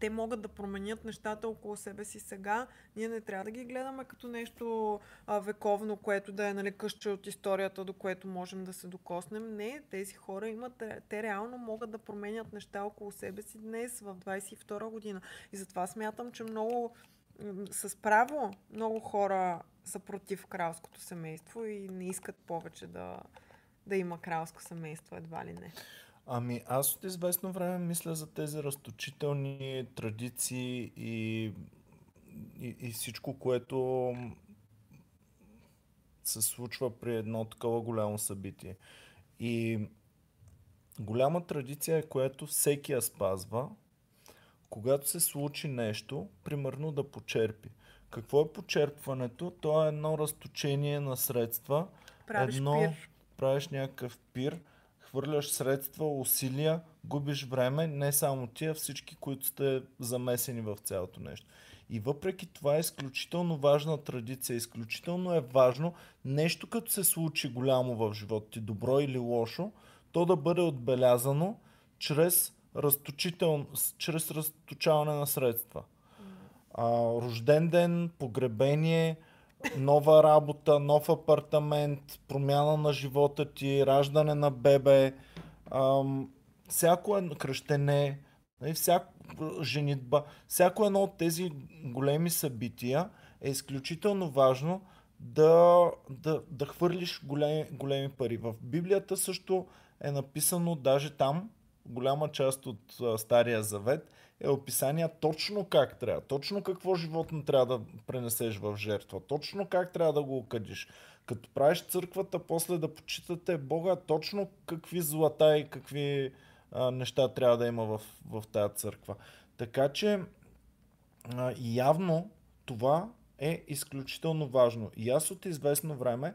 S2: те могат да променят нещата около себе си сега. Ние не трябва да ги гледаме като нещо а, вековно, което да е нали, къща от историята, до което можем да се докоснем. Не, тези хора имат, те реално могат да променят неща около себе си днес, в 22 година. И затова смятам, че много с право много хора са против кралското семейство и не искат повече да, да има кралско семейство, едва ли не.
S1: Ами аз от известно време мисля за тези разточителни традиции и, и, и всичко, което се случва при едно такова голямо събитие. И голяма традиция е, което всеки я спазва, когато се случи нещо, примерно да почерпи. Какво е почерпването? То е едно разточение на средства.
S2: Правиш
S1: едно,
S2: пир.
S1: Правиш някакъв пир хвърляш средства, усилия, губиш време, не само ти, а всички, които сте замесени в цялото нещо. И въпреки това е изключително важна традиция, изключително е важно нещо като се случи голямо в живота ти, добро или лошо, то да бъде отбелязано чрез, разточител, чрез разточаване на средства. А, рожден ден, погребение, нова работа, нов апартамент, промяна на живота ти, раждане на бебе, ам, всяко едно кръщене, нали, всяко, женитба, всяко едно от тези големи събития е изключително важно да, да, да хвърлиш големи, големи пари. В Библията също е написано, даже там, голяма част от а, Стария Завет е описание точно как трябва, точно какво животно трябва да пренесеш в жертва, точно как трябва да го окъдиш. Като правиш църквата, после да почитате Бога, точно какви злата и какви а, неща трябва да има в, в тази църква. Така че а, явно това е изключително важно. И аз от известно време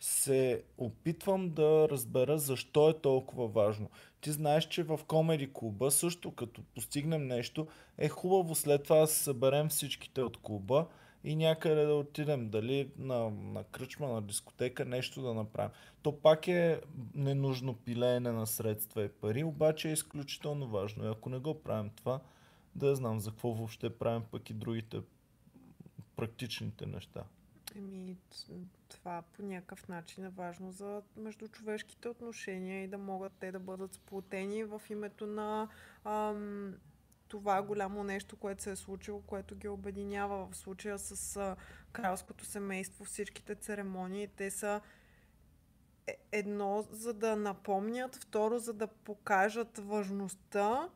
S1: се опитвам да разбера защо е толкова важно. Ти знаеш, че в Комеди клуба също като постигнем нещо, е хубаво след това да съберем всичките от клуба и някъде да отидем, дали на, на кръчма, на дискотека, нещо да направим. То пак е ненужно пилеене на средства и пари, обаче е изключително важно. И ако не го правим това, да знам за какво въобще правим пък и другите практичните неща.
S2: Еми, това по някакъв начин е важно за междучовешките отношения и да могат те да бъдат сплотени в името на ам, това голямо нещо, което се е случило, което ги обединява в случая с а, кралското семейство, всичките церемонии. Те са е, едно, за да напомнят, второ, за да покажат важността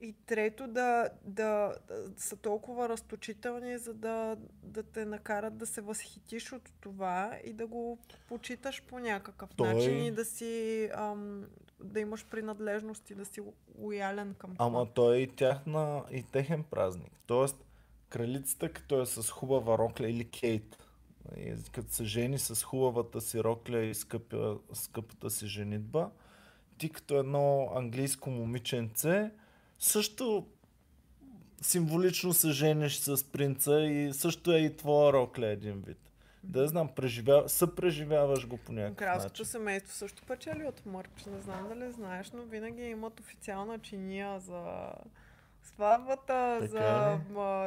S2: и трето, да, да, да са толкова разточителни, за да, да те накарат да се възхитиш от това и да го почиташ по някакъв Той... начин и да си ам, да имаш принадлежност и да си лоялен към това.
S1: Ама той е и тяхна, и техен празник. Тоест, кралицата, като е с хубава рокля или Кейт, като се жени с хубавата си рокля и скъпа, скъпата си женитба, ти като едно английско момиченце, също символично се жениш с принца и също е и твоя рокля един вид. Да знам, преживя... съпреживяваш го по някакъв
S2: Кралското семейство също печели от мърч. Не знам дали знаеш, но винаги имат официална чиния за сватбата, за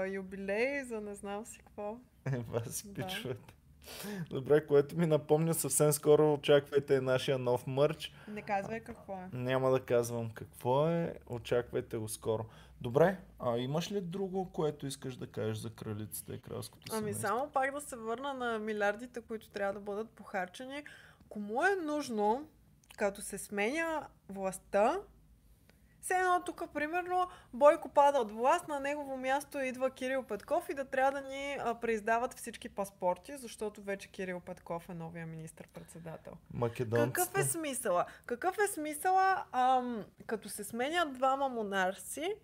S2: юбилей, за не знам си какво.
S1: Ева си да. пичвате. Добре, което ми напомня съвсем скоро очаквайте нашия нов мърч.
S2: Не казвай какво е.
S1: Няма да казвам какво е, очаквайте го скоро. Добре, а имаш ли друго, което искаш да кажеш за кралицата и кралското
S2: семейство? Ами само пак да се върна на милиардите, които трябва да бъдат похарчени. Кому е нужно, като се сменя властта, все едно тук, примерно, Бойко пада от власт, на негово място идва Кирил Петков и да трябва да ни а, преиздават всички паспорти, защото вече Кирил Петков е новия министр-председател.
S1: Македонците.
S2: Какъв е смисъла? Какъв е смисъла, ам, като се сменят двама монарси,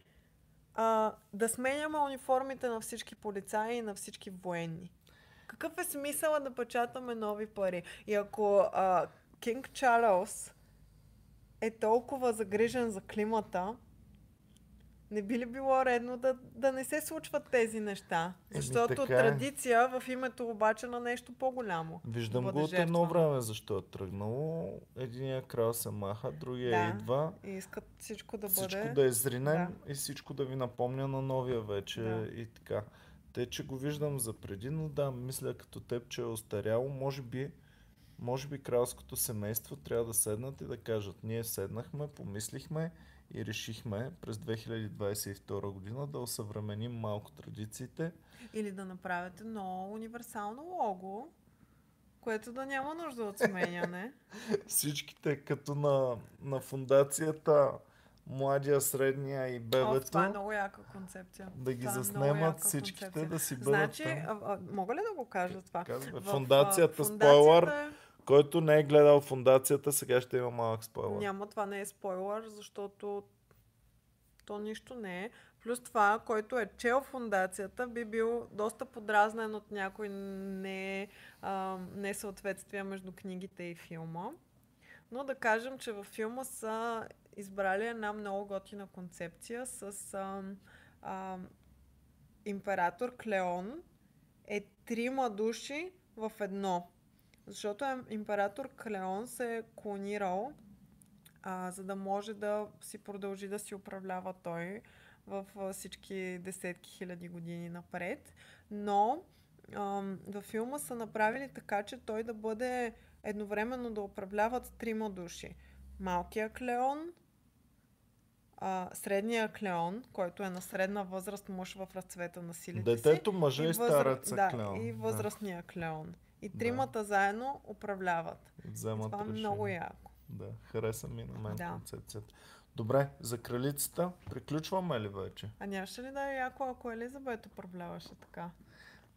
S2: а, да сменяме униформите на всички полицаи и на всички военни? Какъв е смисъла да печатаме нови пари? И ако а, Кинг Чарлз е толкова загрижен за климата, не би ли било редно да, да не се случват тези неща? Защото така е. традиция в името обаче на нещо по-голямо.
S1: Виждам го от едно време защо е тръгнало. Единия крал се маха, другия да, идва.
S2: И искат всичко да
S1: всичко
S2: бъде...
S1: Всичко да е зринен да. и всичко да ви напомня на новия вече да. и така. Те, че го виждам за преди, но да, мисля като теб, че е остаряло, може би може би кралското семейство трябва да седнат и да кажат, ние седнахме, помислихме и решихме през 2022 година да осъвременим малко традициите.
S2: Или да направят едно универсално лого, което да няма нужда от сменяне.
S1: Всичките като на, на фундацията младия, средния и бебето. О,
S2: това е много яка концепция.
S1: Да ги това е заснемат е всичките, концепция. да си бъдат
S2: Значи, а, а, мога ли да го кажа това?
S1: Казва, в, фундацията, фундацията спойлер, който не е гледал фундацията, сега ще има малък спойлер.
S2: Няма, това не е спойлер, защото то нищо не е. Плюс това, който е чел фундацията, би бил доста подразнен от някои не, несъответствия между книгите и филма. Но да кажем, че във филма са избрали една много готина концепция с а, а, император Клеон е трима души в едно. Защото император Клеон се е клонирал, а, за да може да си продължи да си управлява той в всички десетки хиляди години напред. Но във филма са направили така, че той да бъде едновременно да управляват трима души. Малкия Клеон, а, средния Клеон, който е на средна възраст мъж в разцвета на силите
S1: Детето, мъже и, и възра... стареца
S2: да,
S1: Клеон.
S2: И възрастния да. Клеон. И
S1: Да.
S2: тримата заедно управляват.
S1: Вземат
S2: Това е
S1: решение.
S2: много яко.
S1: Да, хареса ми на мен
S2: Да.
S1: концепцията. Добре, за кралицата приключваме ли вече?
S2: А нямаше ли да е яко, ако Елизабет управляваше така?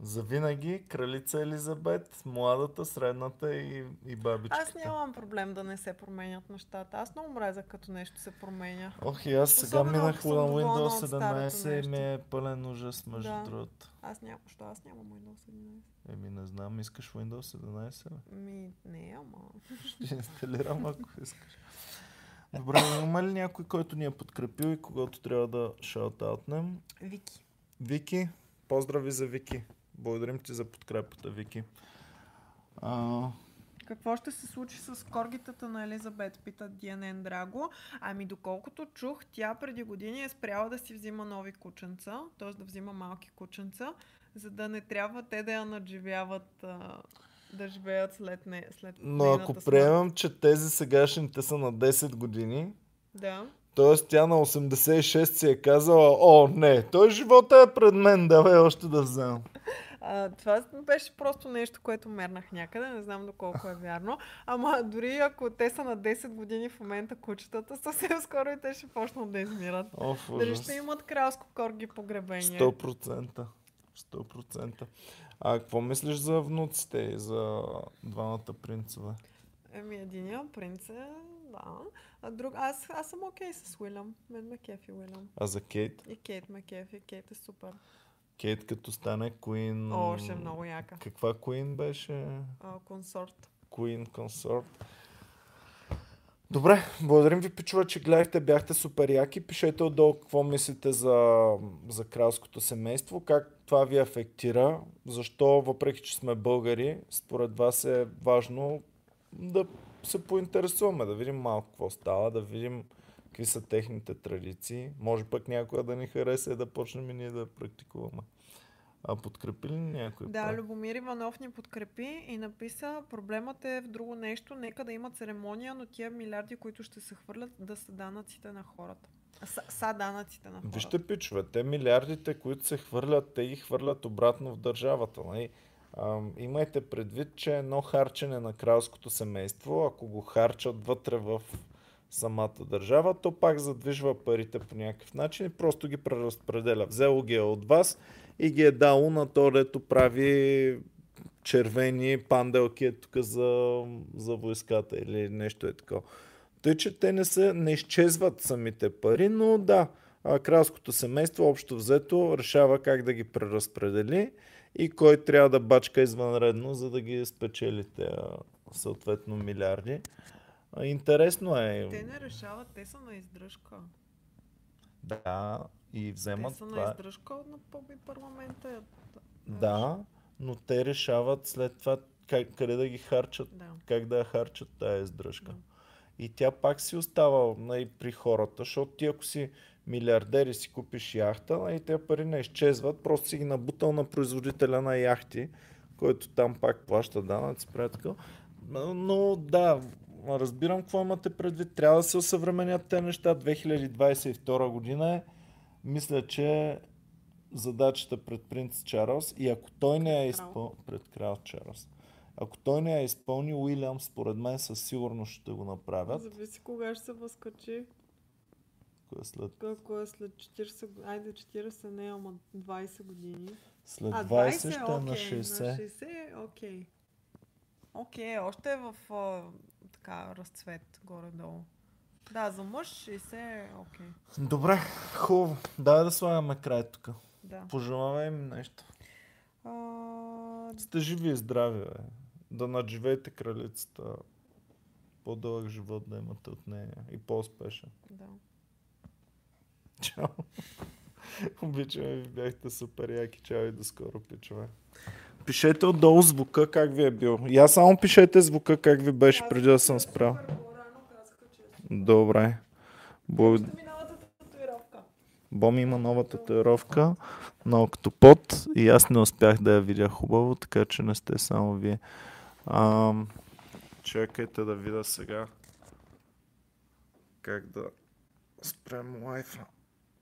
S1: За винаги кралица Елизабет, младата, средната и, и бабичката.
S2: Аз нямам проблем да не се променят нещата. Аз много мразя като нещо се променя.
S1: Ох, и аз сега
S2: Особено
S1: минах на Windows
S2: от старото
S1: 17 и ми е пълен ужас, между
S2: Да.
S1: другото.
S2: Аз нямам, що аз нямам Windows 11.
S1: Еми, не знам, искаш Windows 17? бе?
S2: Ми, не, ама...
S1: Ще инсталирам, ако искаш. Добре, има ли някой, който ни е подкрепил и когато трябва да шаутаутнем?
S2: Вики.
S1: Вики, поздрави за Вики. Благодарим ти за подкрепата, Вики. А,
S2: Какво ще се случи с коргитата на Елизабет, пита Дианен Драго. Ами доколкото чух, тя преди години е спряла да си взима нови кученца, т.е. да взима малки кученца, за да не трябва те да я надживяват, да живеят след, не, след
S1: но ако
S2: смърт.
S1: приемам, че тези сегашните са на 10 години,
S2: Да.
S1: т.е. тя на 86 си е казала, о, не, той живота е пред мен, давай още да вземам.
S2: А, това беше просто нещо, което мернах някъде, не знам доколко е вярно. Ама дори ако те са на 10 години в момента кучетата, съвсем скоро и те ще почнат да измират.
S1: Оф,
S2: Дали ще имат кралско корги погребение?
S1: 100%. 100%. А какво мислиш за внуците и за двамата принцове?
S2: Еми, единия принц е, да. А друг, аз, аз съм окей с Уилям. Мен ме кефи Уилям.
S1: А за Кейт?
S2: И Кейт ме кефи. Кейт е супер.
S1: Кейт като стане Queen...
S2: О, ще е много яка.
S1: Каква Queen беше?
S2: Консорт.
S1: Queen Consort. Добре, благодарим ви, пичува, че гледахте, бяхте супер яки. Пишете отдолу какво мислите за, за кралското семейство, как това ви афектира, защо, въпреки че сме българи, според вас е важно да се поинтересуваме, да видим малко какво става, да видим какви са техните традиции. Може пък някоя да ни хареса и да почнем и ние да практикуваме. А подкрепи ли някой?
S2: Да,
S1: пак?
S2: Любомир Иванов ни подкрепи и написа, проблемът е в друго нещо, нека да има церемония, но тия милиарди, които ще се хвърлят, да са данъците на хората. Са, са данъците на хората.
S1: Вижте, пичове, те милиардите, които се хвърлят, те ги хвърлят обратно в държавата. Нали? Ам, имайте предвид, че едно харчене на кралското семейство, ако го харчат вътре в самата държава, то пак задвижва парите по някакъв начин и просто ги преразпределя. Взело ги е от вас и ги е дало на то, дето прави червени панделки е тук за, за войската или нещо е такова. Тъй, че те не, са, не изчезват самите пари, но да, кралското семейство общо взето решава как да ги преразпредели и кой трябва да бачка извънредно, за да ги спечели те съответно милиарди. Интересно е.
S2: Те не решават, те са на издръжка.
S1: Да, и вземат
S2: те са
S1: това.
S2: на издръжка от на парламента.
S1: Да, но те решават след това как, къде да ги харчат,
S2: Да.
S1: как да я харчат тая издръжка.
S2: Да.
S1: И тя пак си остава нали, при хората, защото ти ако си милиардер и си купиш яхта, нали, тези пари не изчезват, просто си ги набутал на производителя на яхти, който там пак плаща данъци. Но, но да, разбирам какво имате предвид. Трябва да се осъвременят те неща. 2022 година е. Мисля, че задачата пред принц Чарлз и ако той не я
S2: Крал.
S1: изпълни пред крал Чарлз, ако той не я изпълни, Уилям според мен със сигурност ще го направят.
S2: Зависи кога ще се възкачи.
S1: Кое е след,
S2: Ако е след 40, г- айде 40 не, ама 20 години.
S1: след
S2: А,
S1: 20,
S2: 20
S1: ще е
S2: окей,
S1: на 60.
S2: На 60, окей. Окей, още е в а, така разцвет горе-долу. Да, за мъж 60 е окей.
S1: Добре, хубаво. Дай да слагаме край тук.
S2: Да.
S1: Пожелавай им нещо.
S2: А,
S1: Сте живи и здрави, бе. Да надживеете кралицата. По-дълъг живот да имате от нея и по-успешен.
S2: да.
S1: Чао. Обичаме ви, бяхте супер яки. Чао и до скоро, пичове. Пишете отдолу звука как ви е бил. Я само пишете звука как ви беше преди да съм спрял. Добре. Благодаря. Боми има нова татуировка на октопод и аз не успях да я видя хубаво, така че не сте само вие. Ам, чакайте да видя сега как да спрем лайфа.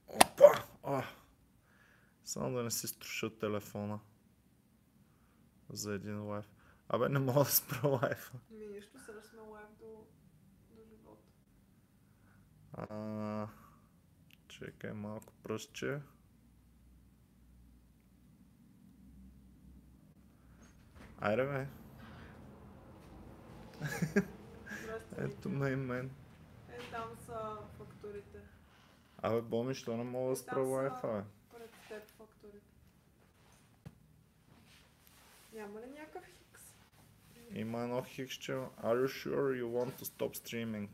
S1: Опа! А. Само да не си струша телефона за един лайф. Абе, не мога да спра лайфа.
S2: Ми нищо, сега сме лайв до, до живота.
S1: А, чекай малко пръстче. Айде бе, ето ме и мен.
S2: Е, там са фактурите.
S1: Абе, Боми, що не мога да спра
S2: Там са-
S1: лайфа, бе?
S2: Няма ли някакъв хикс?
S1: Има едно хиксче. Are you sure you want to stop streaming?